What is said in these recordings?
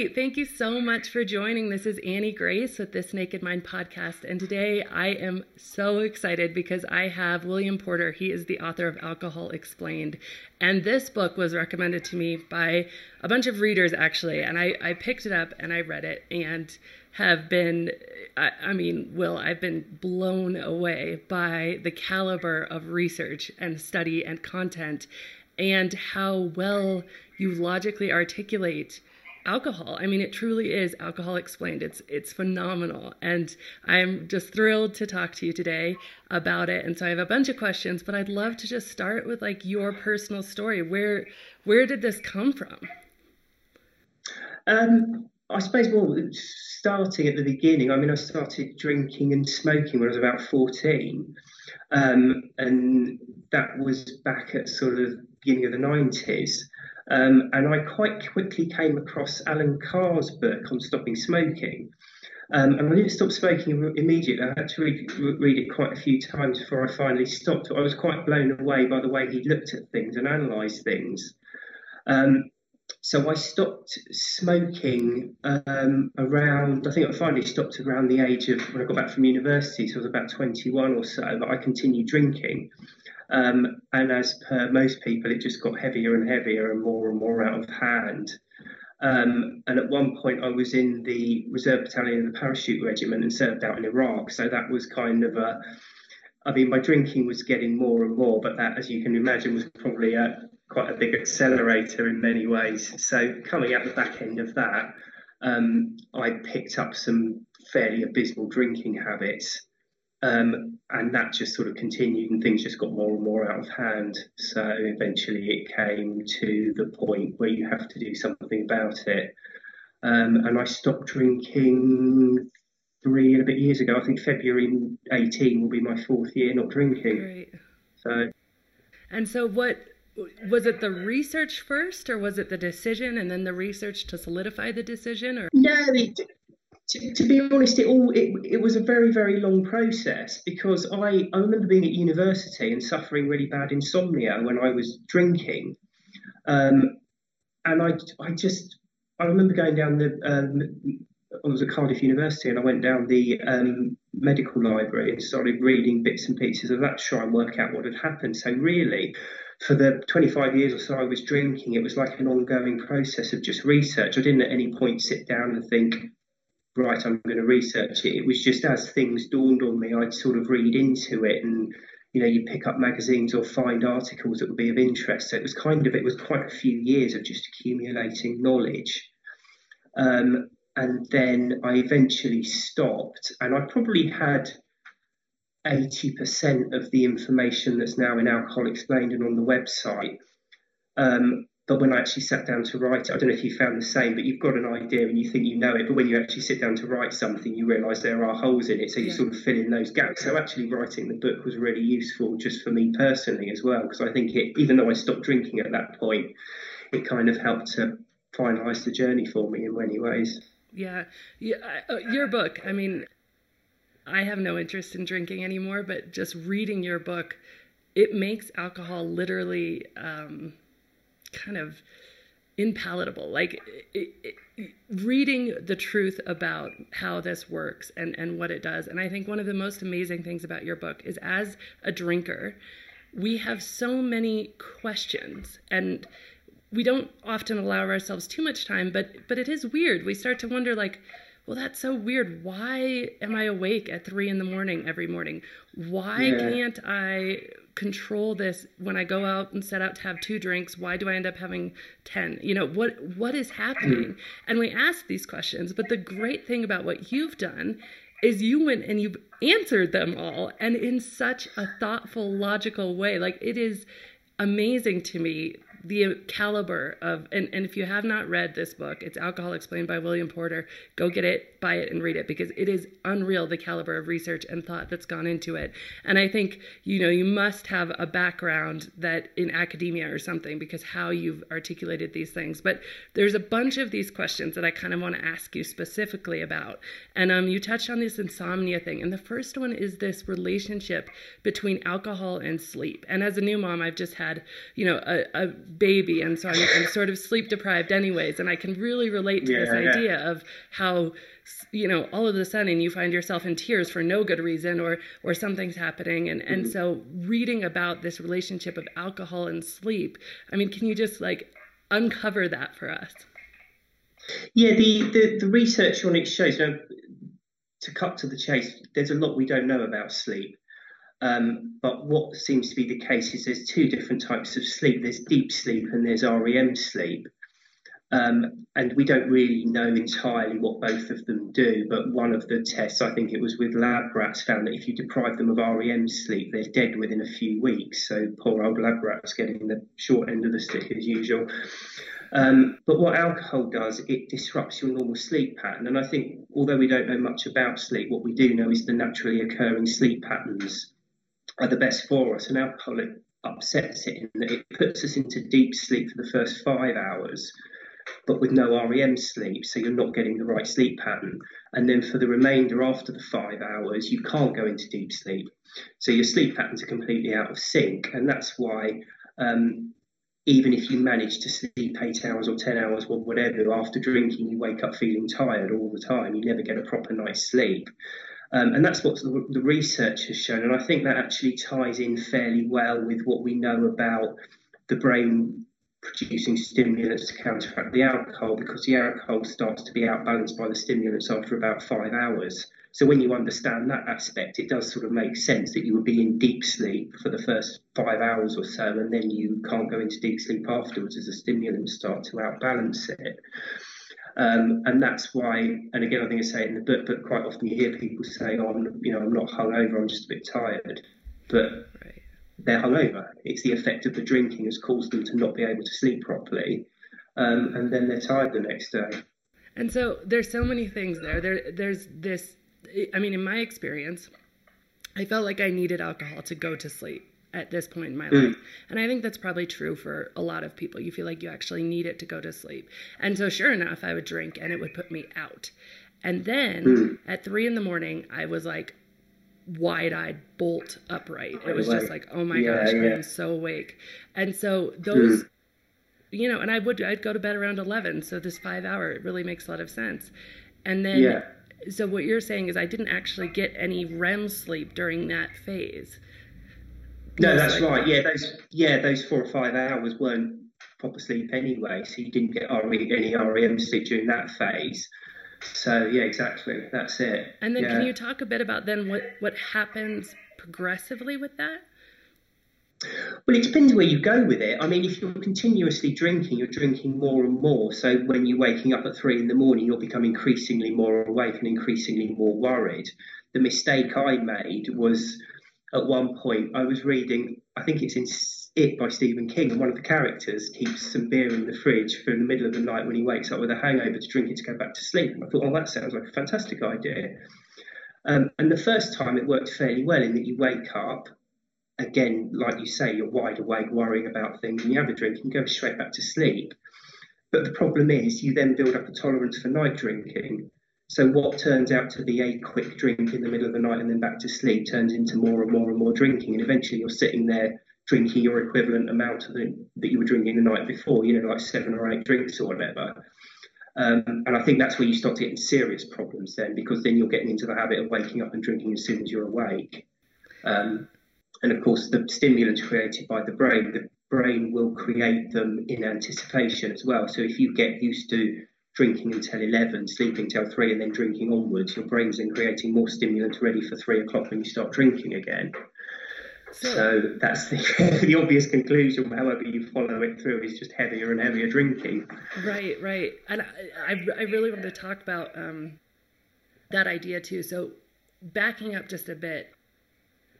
Right. Thank you so much for joining. This is Annie Grace with this Naked Mind podcast. And today I am so excited because I have William Porter. He is the author of Alcohol Explained. And this book was recommended to me by a bunch of readers, actually. And I, I picked it up and I read it and have been, I, I mean, Will, I've been blown away by the caliber of research and study and content and how well you logically articulate alcohol. I mean, it truly is alcohol explained. It's it's phenomenal, and I'm just thrilled to talk to you today about it. And so I have a bunch of questions, but I'd love to just start with like your personal story. Where where did this come from? Um, I suppose well, starting at the beginning. I mean, I started drinking and smoking when I was about 14, um, and that was back at sort of beginning of the 90s. Um, and I quite quickly came across Allen Carr's book on stopping smoking. Um, and I didn't stop smoking immediately. I had to read, read, it quite a few times before I finally stopped. I was quite blown away by the way he looked at things and analysed things. Um, so I stopped smoking um, around, I think I finally stopped around the age of when I got back from university, so I was about 21 or so, but I continued drinking. Um, and as per most people, it just got heavier and heavier and more and more out of hand. Um, and at one point, I was in the reserve battalion of the parachute regiment and served out in Iraq. So that was kind of a, I mean, my drinking was getting more and more, but that, as you can imagine, was probably a, quite a big accelerator in many ways. So coming out the back end of that, um, I picked up some fairly abysmal drinking habits. Um, and that just sort of continued, and things just got more and more out of hand. So eventually, it came to the point where you have to do something about it. Um, and I stopped drinking three and a bit years ago. I think February 18 will be my fourth year not drinking. Great. So. And so, what was it? The research first, or was it the decision and then the research to solidify the decision? Or no, it, to, to, be honest, it all it, it was a very very long process because I I remember being at university and suffering really bad insomnia when I was drinking, um, and I I just I remember going down the um, I was at Cardiff University and I went down the um, medical library and started reading bits and pieces of that to try and work out what had happened. So really, for the 25 years or so I was drinking, it was like an ongoing process of just research. I didn't at any point sit down and think, right, I'm going to research it. It was just as things dawned on me, I'd sort of read into it and you know, you pick up magazines or find articles that would be of interest. So it was kind of, it was quite a few years of just accumulating knowledge. Um, and then I eventually stopped, and I probably had 80% of the information that's now in Alcohol Explained and on the website. Um, but when I actually sat down to write it, I don't know if you found the same, but you've got an idea and you think you know it, but when you actually sit down to write something, you realise there are holes in it, so you yeah. sort of fill in those gaps. So actually, writing the book was really useful just for me personally as well, because I think it, even though I stopped drinking at that point, it kind of helped to finalise the journey for me in many ways. Yeah, yeah. Uh, your book. I mean, I have no interest in drinking anymore, but just reading your book, it makes alcohol literally. Um, kind of impalatable like it, it, reading the truth about how this works and and what it does. And i think one of the most amazing things about your book is as a drinker we have so many questions. And we don't often allow ourselves too much time but but it is weird. We start to wonder like well that's so weird why am i awake at three in the morning every morning why yeah. can't i control this when I go out and set out to have two drinks? Why do I end up having 10? You know, what what is happening? Hmm. And we ask these questions, but the great thing about what you've done is you went and you've answered them all and in such a thoughtful, logical way. Like it is amazing to me the caliber of and, and if you have not read this book it's alcohol explained by william porter go get it buy it and read it because it is unreal the caliber of research and thought that's gone into it. And i think you know you must have a background that in academia or something because how you've articulated these things. But there's a bunch of these questions that i kind of want to ask you specifically about. And um, you touched on this insomnia thing and the first one is this relationship between alcohol and sleep. And as a new mom i've just had you know a, a baby and so I'm, I'm, sort of sleep deprived anyways and i can really relate to yeah, this yeah. idea of how you know all of a sudden you find yourself in tears for no good reason or or something's happening and and mm-hmm. so reading about this relationship of alcohol and sleep i mean can you just like uncover that for us yeah the the, the research on it shows you know, to cut to the chase there's a lot we don't know about sleep um, but what seems to be the case is there's two different types of sleep. There's deep sleep and there's REM sleep. Um, and we don't really know entirely what both of them do. But one of the tests, I think it was with lab rats, found that if you deprive them of REM sleep, they're dead within a few weeks. So poor old lab rats getting the short end of the stick as usual. Um, but what alcohol does, it disrupts your normal sleep pattern. And I think, although we don't know much about sleep, what we do know is the naturally occurring sleep patterns are the best for us. And alcohol upsets it in that it puts us into deep sleep for the first five hours, but with no REM sleep, so you're not getting the right sleep pattern. And then for the remainder after the five hours, you can't go into deep sleep. So your sleep patterns are completely out of sync. And that's why um, even if you manage to sleep eight hours or 10 hours or whatever, after drinking, you wake up feeling tired all the time. You never get a proper night's sleep. Um, and that's what the, the, research has shown. And I think that actually ties in fairly well with what we know about the brain producing stimulants to counteract the alcohol because the alcohol starts to be outbalanced by the stimulants after about five hours. So when you understand that aspect, it does sort of make sense that you would be in deep sleep for the first five hours or so, and then you can't go into deep sleep afterwards as the stimulants start to outbalance it. Um, and that's why, and again, I think I say it in the book, but quite often you hear people say, "Oh, I'm, you know, I'm not hungover. I'm just a bit tired," but right. they're hungover. It's the effect of the drinking has caused them to not be able to sleep properly, um, and then they're tired the next day. And so there's so many things there. There, there's this. I mean, in my experience, I felt like I needed alcohol to go to sleep at this point in my mm. life. And I think that's probably true for a lot of people. You feel like you actually need it to go to sleep. And so, sure enough, I would drink and it would put me out. And then mm. at three in the morning, I was like wide eyed, bolt upright. It was just like, oh my yeah, gosh, yeah. I'm so awake. And so, those. Mm. You know, and I would I'd go to bed around eleven, so this five hour it really makes a lot of sense. And then yeah. so what you're saying is I didn't actually get any REM sleep during that phase. No, that's right. Yeah, those yeah those four or five hours weren't proper sleep anyway, so you didn't get any REM sleep during that phase. So yeah, exactly. That's it. And then yeah. can you talk a bit about then what what happens progressively with that? Well, it depends where you go with it. I mean, if you're continuously drinking, you're drinking more and more. So when you're waking up at three in the morning, you'll become increasingly more awake and increasingly more worried. The mistake I made was at one point I was reading, I think it's in It by Stephen King, and one of the characters keeps some beer in the fridge for in the middle of the night when he wakes up with a hangover to drink it to go back to sleep. And I thought, oh, that sounds like a fantastic idea. Um, and the first time it worked fairly well in that you wake up, again, like you say, you're wide awake, worrying about things, and you have a drink and go straight back to sleep. But the problem is, you then build up a tolerance for night drinking. So what turns out to be a quick drink in the middle of the night and then back to sleep turns into more and more and more drinking, and eventually you're sitting there drinking your equivalent amount the, that you were drinking the night before, you know, like seven or eight drinks or whatever. Um, and I think that's where you start getting serious problems then, because then you're getting into the habit of waking up and drinking as soon as you're awake. Um, and of course, the stimulants created by the brain, the brain will create them in anticipation as well. So if you get used to drinking until 11, sleeping till 3, and then drinking onwards, your brain's then creating more stimulant ready for 3 o'clock when you start drinking again. So, so that's the, the obvious conclusion, however you follow it through, is just heavier and heavier drinking. Right, right. And I, I, I really want to talk about um, that idea too. So, backing up just a bit,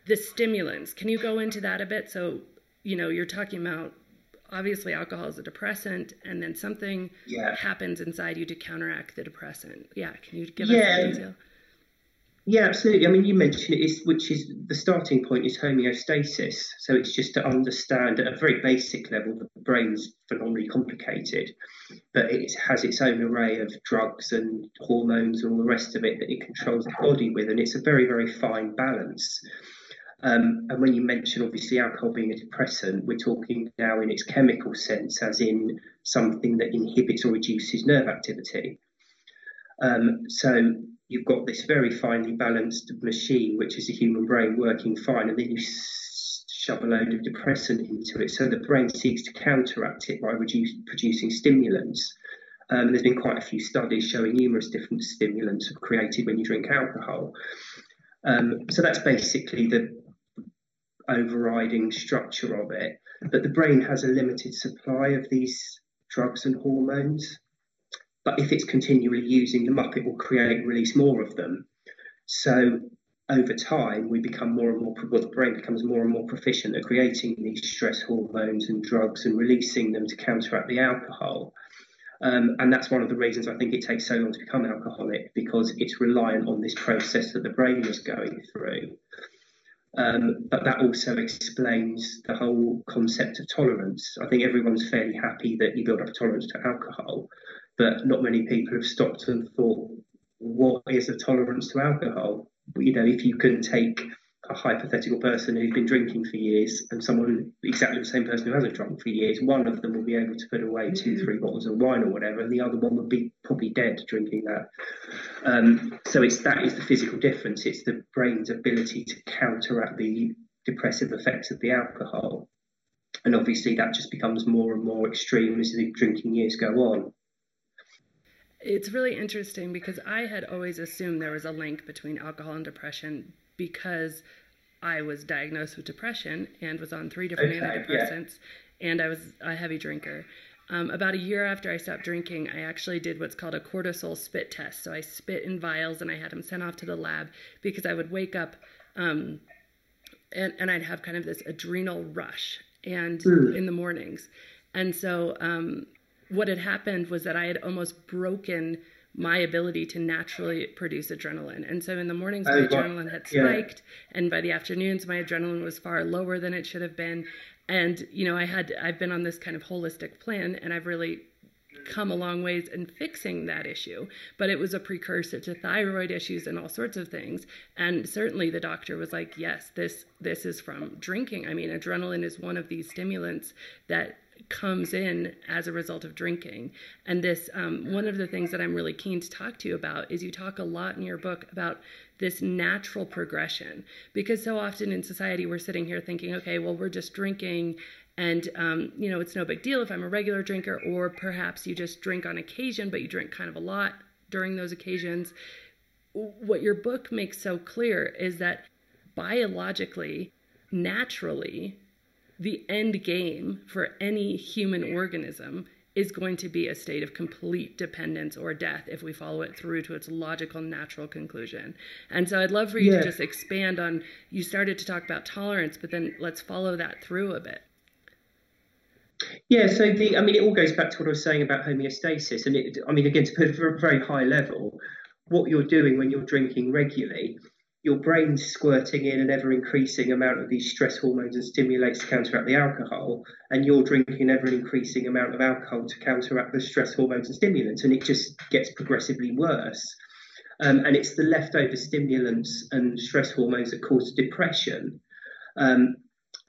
the stimulants, can you go into that a bit? So, you know, you're talking about obviously alcohol is a depressant, and then something yeah. happens inside you to counteract the depressant. Yeah, can you give yeah. us some detail? Yeah, absolutely. I mean, you mentioned it, is, which is the starting point is homeostasis. So it's just to understand at a very basic level that the brain's phenomenally complicated, but it has its own array of drugs and hormones and all the rest of it that it controls the body with, and it's a very, very fine balance. Um, and when you mention obviously alcohol being a depressant, we're talking now in its chemical sense, as in something that inhibits or reduces nerve activity. Um, so you've got this very finely balanced machine, which is a human brain working fine, and then you shove a load of depressant into it. So the brain seeks to counteract it by reduce, producing stimulants. Um, there's been quite a few studies showing numerous different stimulants created when you drink alcohol. Um, so that's basically the overriding structure of it. But the brain has a limited supply of these drugs and hormones. But if it's continually using them up, it will create release more of them. So over time, we become more and more, well, the brain becomes more and more proficient at creating these stress hormones and drugs and releasing them to counteract the alcohol. Um, and that's one of the reasons I think it takes so long to become alcoholic because it's reliant on this process that the brain is going through. Um, but that also explains the whole concept of tolerance. I think everyone's fairly happy that you build up a tolerance to alcohol, but not many people have stopped and thought, what is a tolerance to alcohol? You know, if you can take a hypothetical person who's been drinking for years and someone exactly the same person who hasn't drunk for years, one of them will be able to put away two, three bottles of wine or whatever, and the other one would be probably dead drinking that. Um, so it's that is the physical difference. It's the brain's ability to counteract the depressive effects of the alcohol, and obviously that just becomes more and more extreme as the drinking years go on. It's really interesting because I had always assumed there was a link between alcohol and depression because I was diagnosed with depression and was on three different okay, antidepressants, yeah. and I was a heavy drinker. Um, about a year after I stopped drinking, I actually did what's called a cortisol spit test. So I spit in vials and I had them sent off to the lab because I would wake up um, and, and I'd have kind of this adrenal rush and mm. in the mornings. And so um, what had happened was that I had almost broken my ability to naturally produce adrenaline. And so in the mornings, my adrenaline had spiked, yeah. and by the afternoons, my adrenaline was far lower than it should have been. And you know, I had I've been on this kind of holistic plan, and I've really come a long ways in fixing that issue but it was a precursor to thyroid issues and all sorts of things and certainly the doctor was like yes this this is from drinking i mean adrenaline is one of these stimulants that comes in as a result of drinking. And this, um, one of the things that I'm really keen to talk to you about is you talk a lot in your book about this natural progression. Because so often in society, we're sitting here thinking, okay, well, we're just drinking and um, you know it's no big deal if i'm a regular drinker or perhaps you just drink on occasion but you drink kind of a lot during those occasions what your book makes so clear is that biologically naturally the end game for any human organism is going to be a state of complete dependence or death if we follow it through to its logical natural conclusion. And so I'd love for you yeah. to just expand on you started to talk about tolerance, but then let's follow that through a bit. Yeah, so the I mean it all goes back to what I was saying about homeostasis and it I mean again to put it at a very high level, what you're doing when you're drinking regularly your brain's squirting in an ever increasing amount of these stress hormones and stimulates to counteract the alcohol, and you're drinking an ever increasing amount of alcohol to counteract the stress hormones and stimulants, and it just gets progressively worse. Um, and it's the leftover stimulants and stress hormones that cause depression. Um,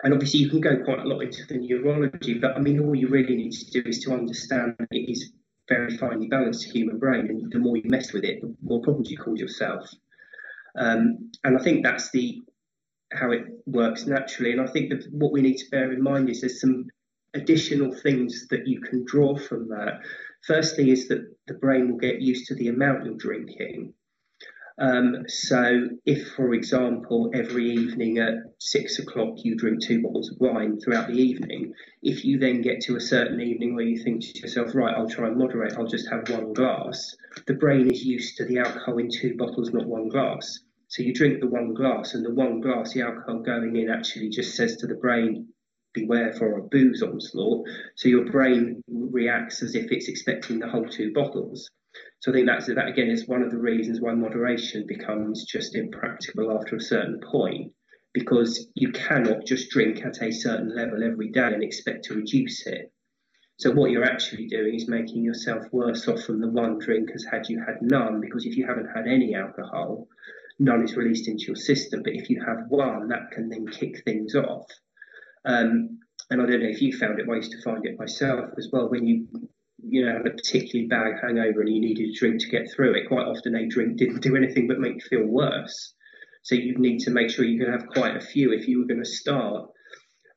and obviously, you can go quite a lot into the neurology, but I mean, all you really need to do is to understand it is very finely balanced human brain, and the more you mess with it, the more problems you cause yourself. Um, and I think that's the how it works naturally. And I think that what we need to bear in mind is there's some additional things that you can draw from that. Firstly, is that the brain will get used to the amount you're drinking. Um, so, if, for example, every evening at six o'clock you drink two bottles of wine throughout the evening, if you then get to a certain evening where you think to yourself, right, I'll try and moderate, I'll just have one glass, the brain is used to the alcohol in two bottles, not one glass. So you drink the one glass, and the one glass, the alcohol going in actually just says to the brain, beware for a booze onslaught. So your brain reacts as if it's expecting the whole two bottles. So I think that's that again is one of the reasons why moderation becomes just impractical after a certain point, because you cannot just drink at a certain level every day and expect to reduce it. So what you're actually doing is making yourself worse off from the one drink as had you had none, because if you haven't had any alcohol, none is released into your system. But if you have one, that can then kick things off. Um, and I don't know if you found it, I used to find it myself as well. When you you know, a particularly bad hangover and you needed a drink to get through it, quite often a drink didn't do anything but make you feel worse. So you need to make sure you can have quite a few if you were going to start.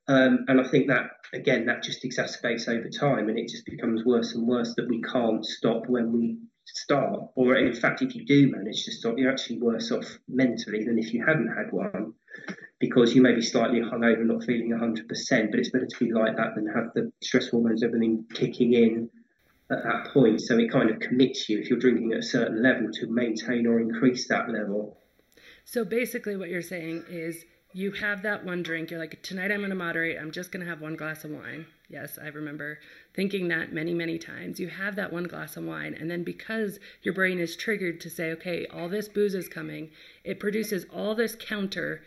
Um, and I think that again, that just exacerbates over time, and it just becomes worse and worse that we can't stop when we start. Or in fact, if you do manage to stop, you're actually worse off mentally than if you hadn't had one because you may be slightly hungover, not feeling 100%, but it's better to be like that than have the stress hormones, everything kicking in at that point. So it kind of commits you, if you're drinking at a certain level, to maintain or increase that level. So basically, what you're saying is you have that one drink, you're like, tonight I'm going to moderate, I'm just going to have one glass of wine. Yes, I remember thinking that many, many times. You have that one glass of wine, and then because your brain is triggered to say, okay, all this booze is coming, it produces all this counter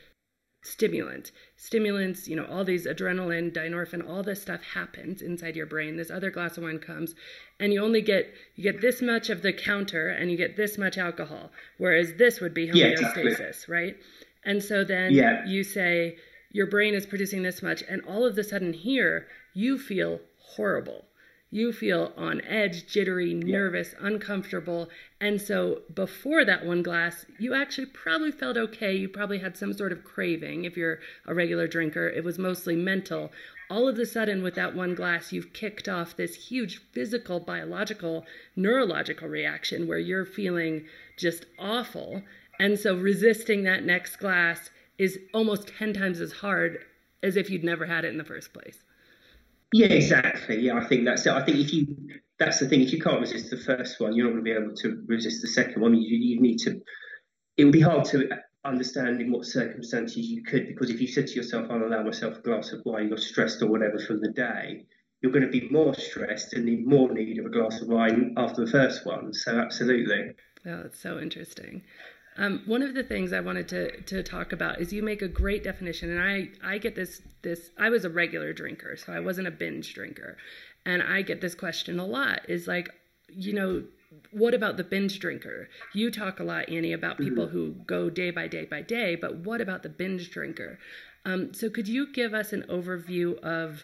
stimulant. Stimulants, you know, all these adrenaline, dynorphin, all this stuff happens inside your brain. This other glass of wine comes and you only get you get this much of the counter and you get this much alcohol. Whereas this would be homeostasis, yeah, exactly. right? And so then yeah. you say your brain is producing this much and all of a sudden here you feel horrible you feel on edge, jittery, nervous, yeah. uncomfortable. And so before that one glass, you actually probably felt okay. You probably had some sort of craving if you're a regular drinker. It was mostly mental. All of a sudden, with that one glass, you've kicked off this huge physical, biological, neurological reaction where you're feeling just awful. And so resisting that next glass is almost 10 times as hard as if you'd never had it in the first place. Yeah, exactly. Yeah, I think that's it. I think if you, that's the thing. If you can't resist the first one, you're not going to be able to resist the second one. You, you need to. It would be hard to understand in what circumstances you could, because if you said to yourself, "I'll allow myself a glass of wine," you're stressed or whatever from the day. You're going to be more stressed and need more need of a glass of wine after the first one. So, absolutely. Oh, it's so interesting. Um, one of the things I wanted to, to talk about is you make a great definition, and I, I get this this I was a regular drinker, so I wasn't a binge drinker, and I get this question a lot. Is like, you know, what about the binge drinker? You talk a lot, Annie, about people mm-hmm. who go day by day by day, but what about the binge drinker? Um, so could you give us an overview of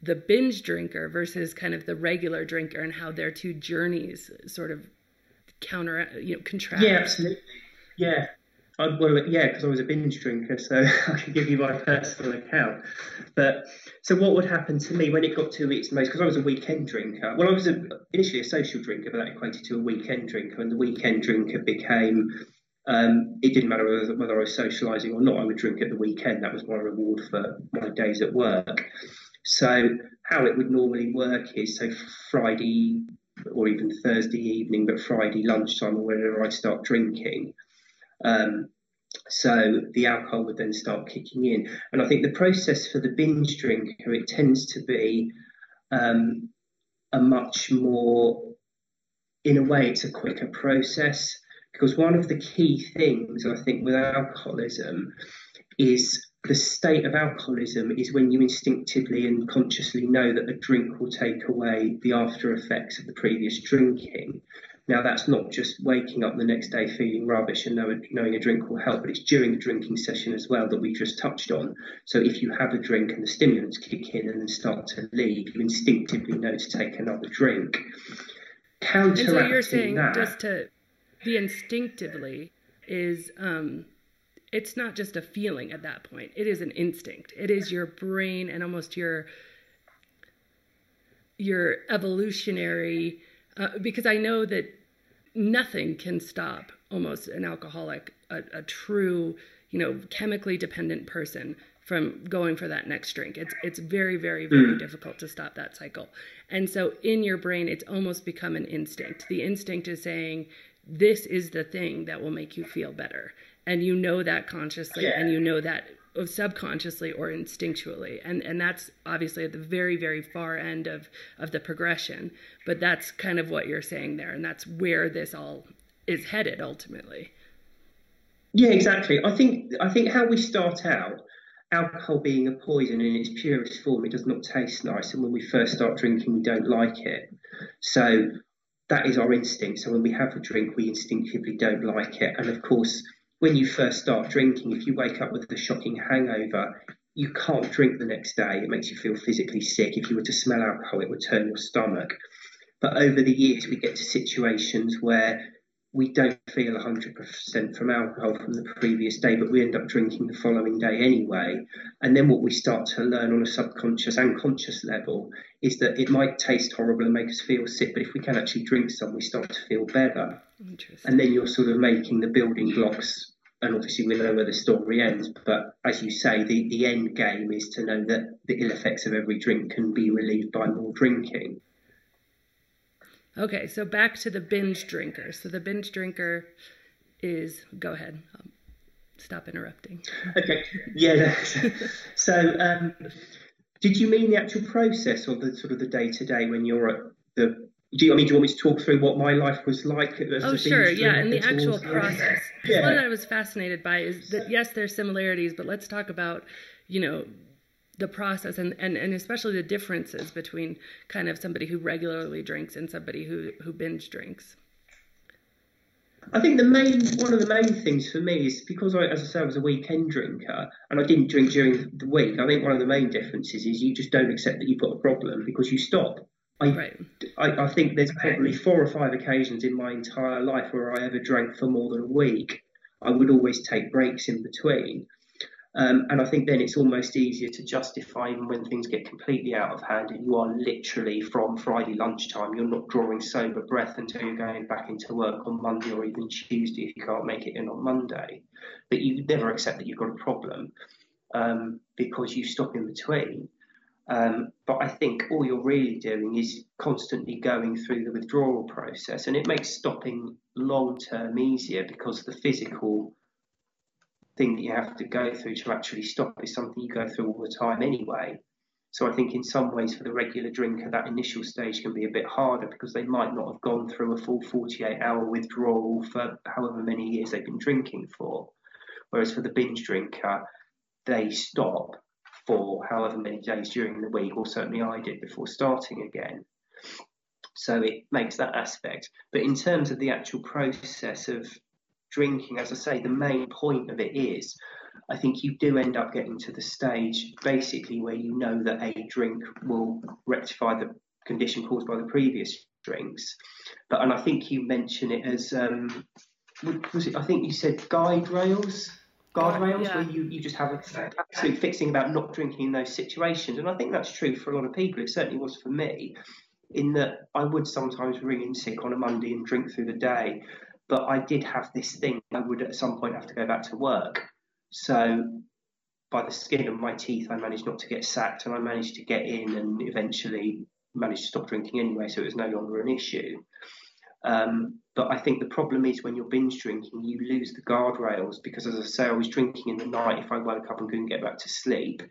the binge drinker versus kind of the regular drinker and how their two journeys sort of counter, you know, contrast? Yeah, absolutely. Yeah. I, well, yeah, because I was a binge drinker, so I can give you my personal account. But so, what would happen to me when it got to its most? Because I was a weekend drinker. Well, I was a, initially a social drinker, but that equated to a weekend drinker, and the weekend drinker became. Um, it didn't matter whether, whether I was socialising or not. I would drink at the weekend. That was my reward for my days at work. So, how it would normally work is so Friday or even Thursday evening, but Friday lunchtime or whenever I start drinking um, so the alcohol would then start kicking in. And I think the process for the binge drinker, it tends to be um, a much more, in a way, it's a quicker process. Because one of the key things I think with alcoholism is the state of alcoholism is when you instinctively and consciously know that a drink will take away the after effects of the previous drinking. Now, that's not just waking up the next day feeling rubbish and knowing a drink will help, but it's during the drinking session as well that we just touched on. So, if you have a drink and the stimulants kick in and then start to leave, you instinctively know to take another drink. Counteracting and so you're saying that, just to the instinctively is um, it's not just a feeling at that point; it is an instinct. It is your brain and almost your your evolutionary. Uh, because I know that nothing can stop almost an alcoholic, a, a true, you know, chemically dependent person from going for that next drink. It's it's very very very mm. difficult to stop that cycle. And so in your brain it's almost become an instinct. The instinct is saying this is the thing that will make you feel better. And you know that consciously yeah. and you know that subconsciously or instinctually. And and that's obviously at the very very far end of of the progression. But that's kind of what you're saying there. And that's where this all is headed ultimately. Yeah exactly. I think i think how we start out alcohol being a poison in its purest form it does not taste nice. And when we first start drinking we don't like it. So that is our instinct. So when we have a drink we instinctively don't like it. And of course when you first start drinking, if you wake up with a shocking hangover, you can't drink the next day. It makes you feel physically sick. If you were to smell alcohol, it would turn your stomach. But over the years, we get to situations where we don't feel 100% from alcohol from the previous day, but we end up drinking the following day anyway. And then what we start to learn on a subconscious and conscious level is that it might taste horrible and make us feel sick, but if we can actually drink some, we start to feel better. And then you're sort of making the building blocks. And obviously, we know where the story ends. But as you say, the, the end game is to know that the ill effects of every drink can be relieved by more drinking. Okay, so back to the binge drinker. So the binge drinker is go ahead. I'll stop interrupting. Okay. Yeah. so, um, did you mean the actual process or the sort of the day to day when you're at the do you, I mean, do you want me to talk through what my life was like? oh, sure, yeah, and the actual process. yeah. One that I was fascinated by is that yes, there's similarities, but let's talk about, you know, the process and, and, and especially the differences between kind of somebody who regularly drinks and somebody who, who binge drinks. I think the main one of the main things for me is because I, as I say, I was a weekend drinker and I didn't drink during the week. I think one of the main differences is you just don't accept that you've got a problem because you stop. I, right. I, I think there's probably four or five occasions in my entire life where I ever drank for more than a week. I would always take breaks in between. Um, and I think then it's almost easier to justify even when things get completely out of hand and you are literally from Friday lunchtime, you're not drawing sober breath until you're going back into work on Monday or even Tuesday if you can't make it in on Monday. But you never accept that you've got a problem um, because you stop in between. Um, but I think all you're really doing is constantly going through the withdrawal process, and it makes stopping long term easier because the physical thing that you have to go through to actually stop is something you go through all the time anyway. So I think in some ways for the regular drinker, that initial stage can be a bit harder because they might not have gone through a full 48 hour withdrawal for however many years they've been drinking for. Whereas for the binge drinker, they stop for however many days during the week, or certainly I did before starting again. So it makes that aspect. But in terms of the actual process of drinking, as I say, the main point of it is I think you do end up getting to the stage basically where you know that a drink will rectify the condition caused by the previous drinks. But and I think you mention it as um, was it? I think you said guide rails guardrails yeah. where you, you just have an absolute fixing about not drinking in those situations. And I think that's true for a lot of people. It certainly was for me, in that I would sometimes ring in sick on a Monday and drink through the day. But I did have this thing, I would at some point have to go back to work. So by the skin of my teeth, I managed not to get sacked and I managed to get in and eventually managed to stop drinking anyway. So it was no longer an issue. Um, but I think the problem is when you're binge drinking, you lose the guardrails because, as I say, I was drinking in the night. If I woke up and couldn't get back to sleep,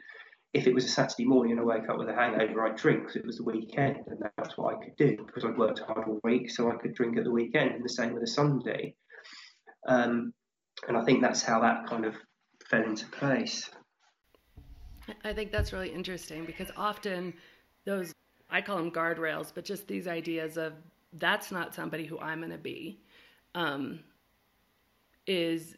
if it was a Saturday morning and I wake up with a hangover, I'd drink because it was the weekend, and that's what I could do because I'd worked hard all week, so I could drink at the weekend. And the same with a Sunday. Um, and I think that's how that kind of fell into place. I think that's really interesting because often those I call them guardrails, but just these ideas of that's not somebody who I'm going to be, um, is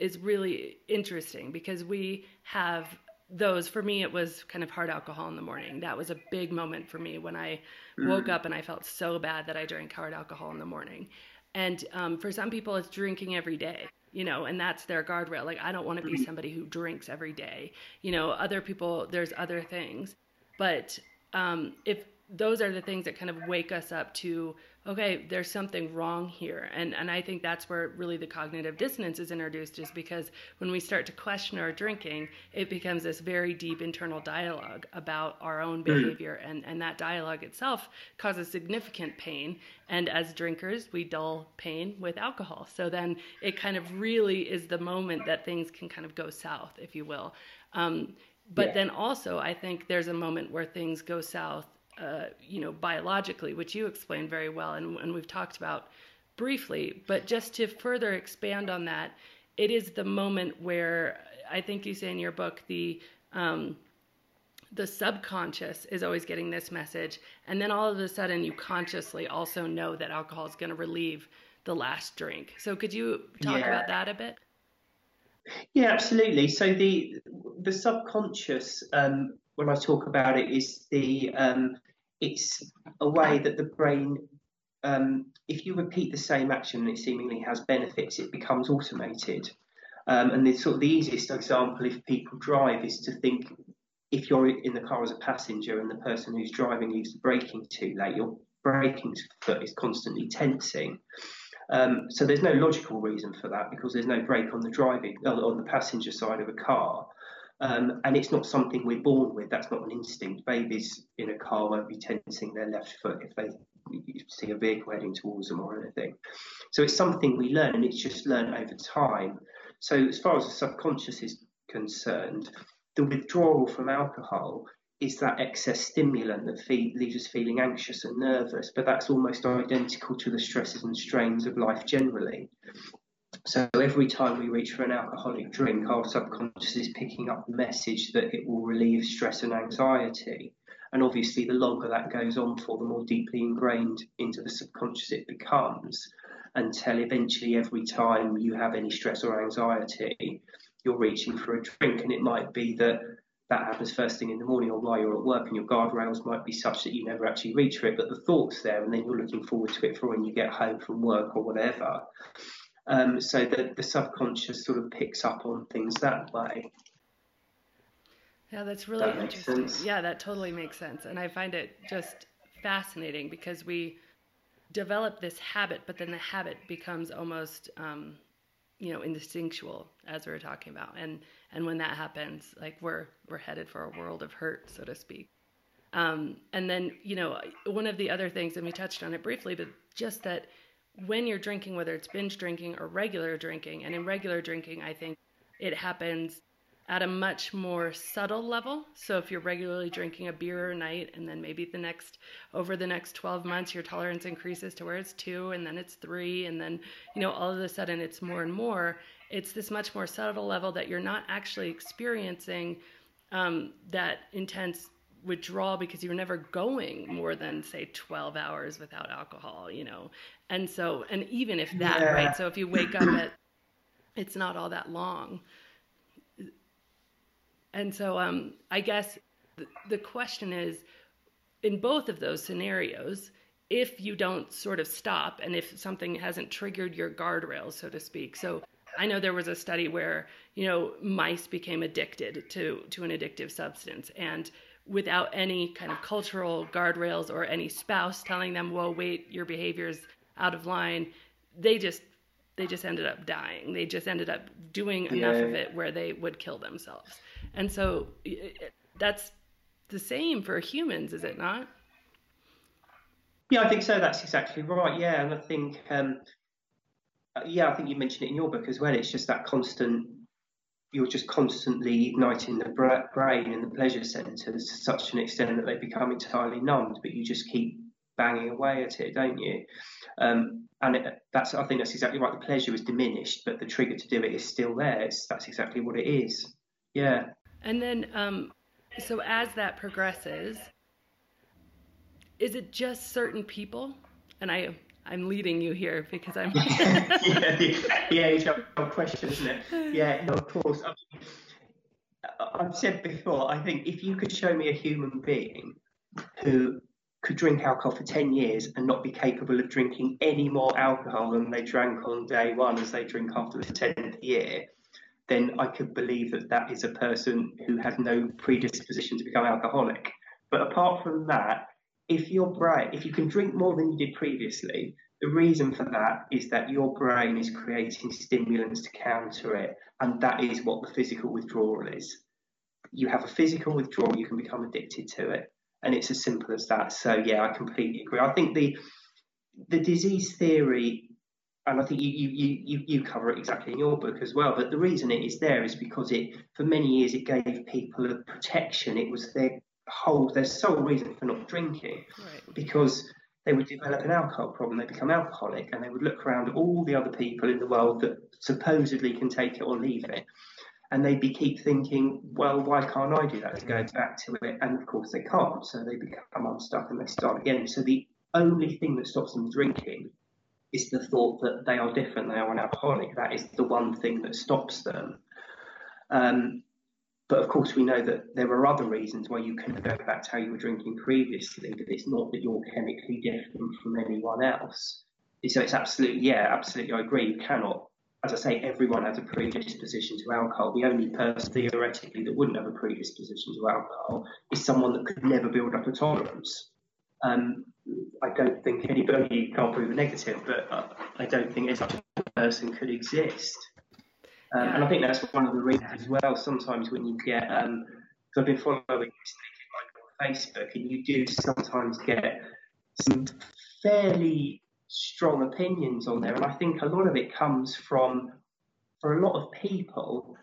is really interesting because we have those for me it was kind of hard alcohol in the morning. That was a big moment for me when i woke mm. up and i felt so bad that i drank hard alcohol in the morning. And um, for some people it's drinking every day you know and that's their guardrail. Like i don't want to be mm-hmm. somebody who drinks every day. You know other people there's other things. But um, if those are the things that kind of wake us up to okay there's something wrong here and and i think that's where really the cognitive dissonance is introduced is because when we start to question our drinking it becomes this very deep internal dialogue about our own mm-hmm. behavior mm. and and that dialogue itself causes significant pain and as drinkers we dull pain with alcohol so then it kind of really is the moment that things can kind of go south if you will um, but yeah. then also i think there's a moment where things go south uh, you know, biologically, which you explained very well and, and we've talked about briefly. But just to further expand on that, it is the moment where I think you say in your book the um, the subconscious is always getting this message, and then all of a sudden you consciously also know that alcohol is going to relieve the last drink. So could you talk yeah. about that a bit? Yeah, absolutely. So the the subconscious, um, when I talk about it, is the um, it's a way that the brain, um, if you repeat the same action and it seemingly has benefits, it becomes automated. Um, and the sort of the easiest example, if people drive, is to think if you're in the car as a passenger and the person who's driving leaves the braking too late, your braking foot is constantly tensing. Um, so there's no logical reason for that because there's no brake on the driving on the passenger side of a car. Um, and it's not something we're born with. That's not an instinct. Babies in a car won't be tensing their left foot if they see a vehicle heading towards them or anything. So it's something we learn, and it's just learned over time. So as far as the subconscious is concerned, the withdrawal from alcohol is that excess stimulant that feel, leaves us feeling anxious and nervous, but that's almost identical to the stresses and strains of life generally. So every time we reach for an alcoholic drink, our subconscious is picking up the message that it will relieve stress and anxiety. And obviously, the longer that goes on for, the more deeply ingrained into the subconscious it becomes, until eventually, every time you have any stress or anxiety, you're reaching for a drink. And it might be that that happens first thing in the morning or while you're at work, and your guardrails might be such that you never actually reach for it, but the thought's there, and then you're looking forward to it for when you get home from work or whatever. Um, so that the subconscious sort of picks up on things that way. Yeah, that's really that interesting. Sense. Yeah, that totally makes sense. And I find it just fascinating because we develop this habit, but then the habit becomes almost, um, you know, instinctual, as we were talking about. And and when that happens, like we're we're headed for a world of hurt, so to speak. Um, and then, you know, one of the other things, and we touched on it briefly, but just that when you're drinking, whether it's binge drinking or regular drinking, and in regular drinking, I think it happens at a much more subtle level. So if you're regularly drinking a beer a night and then maybe the next over the next 12 months your tolerance increases to where it's 2 and then it's 3 and then you know all of a sudden it's more and more, it's this much more subtle level that you're not actually experiencing um, that intense withdrawal because you're never going more than say 12 hours without alcohol you know? And so and even if that yeah. right so if you wake up at it's not all that long. And so um i guess the, the question is in both of those scenarios if you don't sort of stop and if something hasn't triggered your guardrails so to speak. So I know there was a study where you know mice became addicted to to an addictive substance, and without any kind of cultural guardrails or any spouse telling them, "Whoa, wait, your behavior's out of line," they just they just ended up dying. They just ended up doing yeah. enough of it where they would kill themselves. And so that's the same for humans, is it not? Yeah, I think so. That's exactly right. Yeah, and I think, um, uh, yeah, I think you mentioned it in your book as well. It's just that constant you're just constantly igniting the brain and the pleasure centers to such an extent that they become entirely numbed, but you just keep banging away at it, don't you? Um, and it, that's I think that's exactly right. The pleasure is diminished, but the trigger to do it is still there. It's, that's exactly what it is. Yeah. And then, um, so as that progresses, is it just certain people? And I I'm leading you here because I'm. yeah, yeah, it's a question, isn't it? Yeah, no, of course. I mean, I've said before, I think if you could show me a human being who could drink alcohol for 10 years and not be capable of drinking any more alcohol than they drank on day one as they drink after the 10th year, then I could believe that that is a person who has no predisposition to become alcoholic. But apart from that, if your brain, if you can drink more than you did previously, the reason for that is that your brain is creating stimulants to counter it, and that is what the physical withdrawal is. You have a physical withdrawal, you can become addicted to it, and it's as simple as that. So yeah, I completely agree. I think the the disease theory and I think you, you, you, you cover it exactly in your book as well. But the reason it is there is because it, for many years, it gave people a protection. It was their whole, their sole reason for not drinking, right. because they would develop an alcohol problem. They become alcoholic, and they would look around at all the other people in the world that supposedly can take it or leave it, and they'd be keep thinking, well, why can't I do that? To go back to it, and of course they can't. So they become unstuck and they start again. So the only thing that stops them drinking is the thought that they are different, they are an alcoholic. That is the one thing that stops them. Um, but of course, we know that there are other reasons why you can go back to how you were drinking previously, but it's not that you're chemically different from anyone else. So it's absolutely, yeah, absolutely, I agree. You cannot, as I say, everyone has a predisposition to alcohol. The only person theoretically that wouldn't have a predisposition to alcohol is someone that could never build up a tolerance. Um, I don't think anybody can't prove a negative, but I don't think such a person could exist. Um. And I think that's one of the reasons as well. Sometimes when you get, um, I've been following this on Facebook, and you do sometimes get some fairly strong opinions on there, and I think a lot of it comes from, for a lot of people,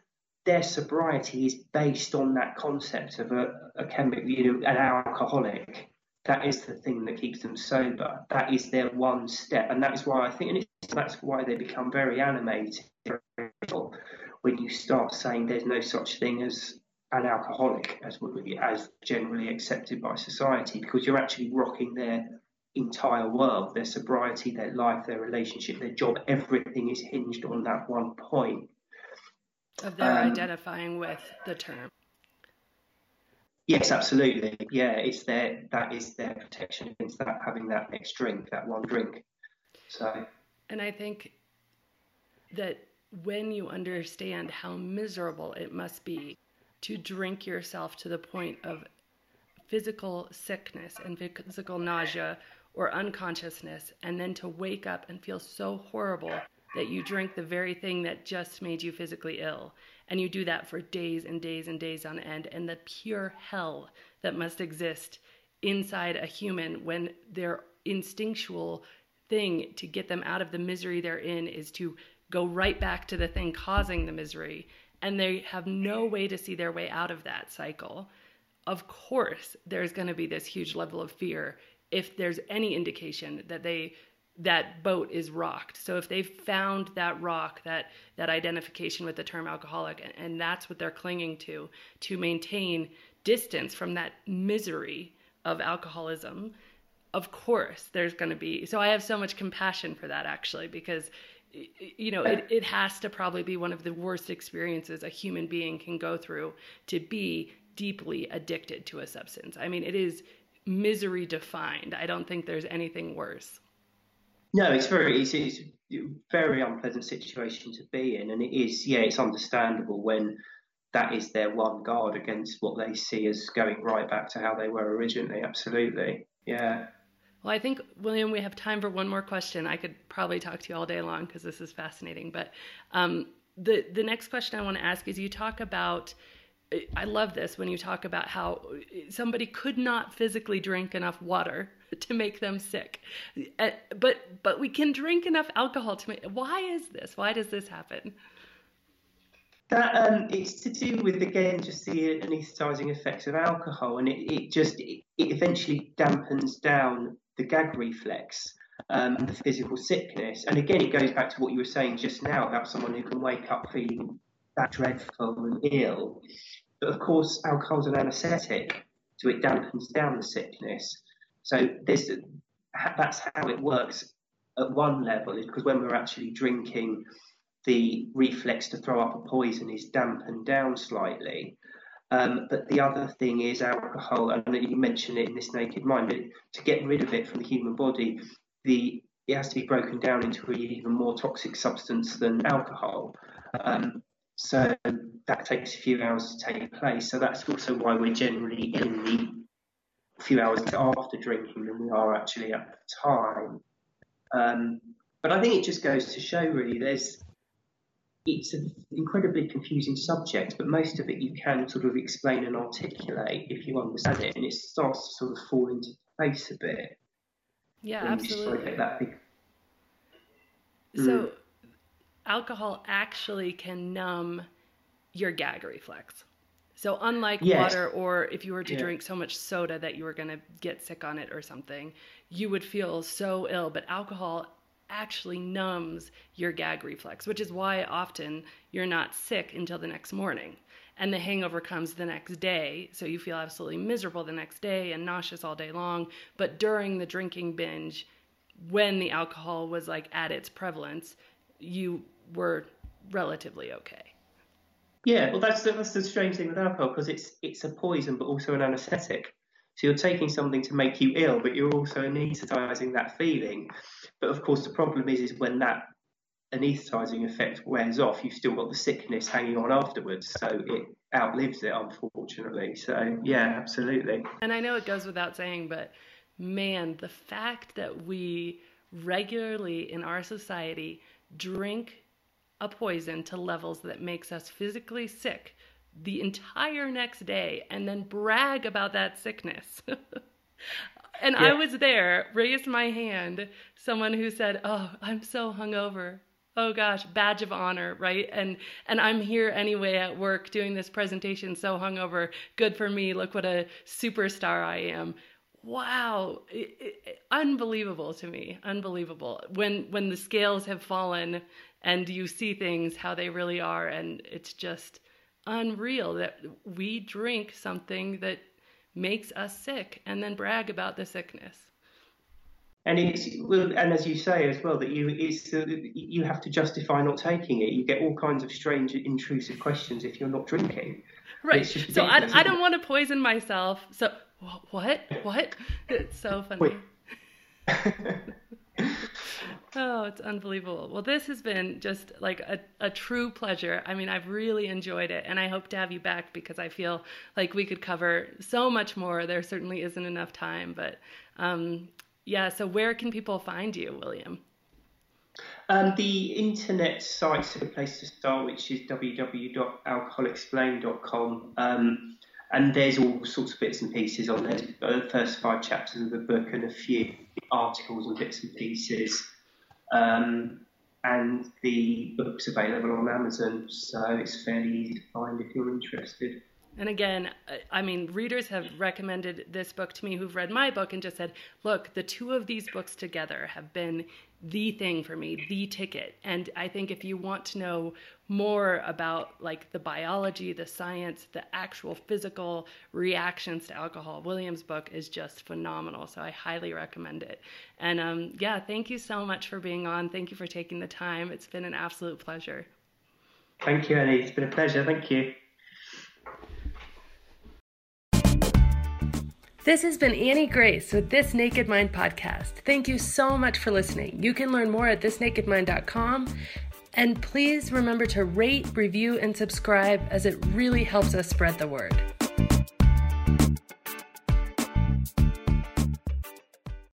their sobriety is based on that concept of a, a chemical, you know, an alcoholic that is the thing that keeps them sober. That is their one step, and that is why I think, and that's why they become very animated when you start saying there's no such thing as an alcoholic as would be as generally accepted by society, because you're actually rocking their entire world, their sobriety, their life, their relationship, their job. Everything is hinged on that one point of their um, identifying with the term. Yes, absolutely. Yeah, it's their that is their protection against that having that next drink, that one drink. So. And I think that when you understand how miserable it must be to drink yourself to the point of physical sickness and physical nausea or unconsciousness, and then to wake up and feel so horrible that you drink the very thing that just made you physically ill and you do that for days and days and days on end, and the pure hell that must exist inside a human when their instinctual thing to get them out of the misery they're in is to go right back to the thing causing the misery, and they have no way to see their way out of that cycle. Of course, there's going to be this huge level of fear if there's any indication that they that boat is rocked. So if they've found that rock, that that identification with the term alcoholic, and, and that's what they're clinging to to maintain distance from that misery of alcoholism, of course there's going to be. So I have so much compassion for that actually because you know it, it has to probably be one of the worst experiences a human being can go through to be deeply addicted to a substance. I mean, it is misery defined. I don't think there's anything worse. No, it's very it's, it's a very unpleasant situation to be in, and it is yeah, it's understandable when that is their one guard against what they see as going right back to how they were originally. Absolutely, yeah. Well, I think William, we have time for one more question. I could probably talk to you all day long because this is fascinating. But um, the the next question I want to ask is: you talk about I love this when you talk about how somebody could not physically drink enough water to make them sick. Uh, but but we can drink enough alcohol to make why is this? Why does this happen? That um, it's to do with again just the anaesthetizing effects of alcohol, and it, it just it, eventually dampens down the gag reflex, um, the physical sickness, and again it goes back to what you were saying just now about someone who can wake up feeling that dreadful and ill. But of course, alcohol's an anaesthetic, so it dampens down the sickness. So this that's how it works at one level, is because when we're actually drinking, the reflex to throw up a poison is dampened down slightly. Um, but the other thing is alcohol, and you mentioned it in this naked mind, but to get rid of it from the human body, the it has to be broken down into an even more toxic substance than alcohol. Um, so that takes a few hours to take place. So that's also why we're generally in the few hours after drinking than we are actually at the time. Um, but I think it just goes to show, really, there's it's an incredibly confusing subject, but most of it you can sort of explain and articulate if you understand it, and it starts to sort of fall into place a bit. Yeah, absolutely. So, mm. Alcohol actually can numb your gag reflex. So, unlike yes. water, or if you were to yeah. drink so much soda that you were going to get sick on it or something, you would feel so ill. But alcohol actually numbs your gag reflex, which is why often you're not sick until the next morning. And the hangover comes the next day, so you feel absolutely miserable the next day and nauseous all day long. But during the drinking binge, when the alcohol was like at its prevalence, you were relatively okay. Yeah, well, that's the, that's the strange thing with alcohol because it's it's a poison, but also an anaesthetic. So you're taking something to make you ill, but you're also anaesthetizing that feeling. But of course, the problem is, is when that anaesthetizing effect wears off, you've still got the sickness hanging on afterwards. So it outlives it, unfortunately. So yeah, absolutely. And I know it goes without saying, but man, the fact that we regularly in our society drink a poison to levels that makes us physically sick the entire next day and then brag about that sickness. and yeah. I was there, raised my hand, someone who said, "Oh, I'm so hungover." Oh gosh, badge of honor, right? And and I'm here anyway at work doing this presentation so hungover. Good for me. Look what a superstar I am. Wow, it, it, unbelievable to me. Unbelievable. When when the scales have fallen and you see things how they really are and it's just unreal that we drink something that makes us sick and then brag about the sickness. And it's well, and as you say as well that you it's uh, you have to justify not taking it. You get all kinds of strange, intrusive questions if you're not drinking. Right. So I, I don't want to poison myself. So what? What? It's so funny. Oh, it's unbelievable. Well, this has been just like a, a true pleasure. I mean, I've really enjoyed it, and I hope to have you back because I feel like we could cover so much more. There certainly isn't enough time, but um, yeah, so where can people find you, William? Um, the internet site's a place to start, which is www.alcoholexplained.com. Um, and there's all sorts of bits and pieces on there. The first five chapters of the book and a few articles and bits and pieces. Um, and the book's available on Amazon, so it's fairly easy to find if you're interested. And again, I mean, readers have recommended this book to me who've read my book and just said, look, the two of these books together have been the thing for me, the ticket. And I think if you want to know more about like the biology, the science, the actual physical reactions to alcohol, William's book is just phenomenal. So I highly recommend it. And um, yeah, thank you so much for being on. Thank you for taking the time. It's been an absolute pleasure. Thank you, Annie. It's been a pleasure. Thank you. This has been Annie Grace with This Naked Mind podcast. Thank you so much for listening. You can learn more at thisnakedmind.com. And please remember to rate, review, and subscribe as it really helps us spread the word.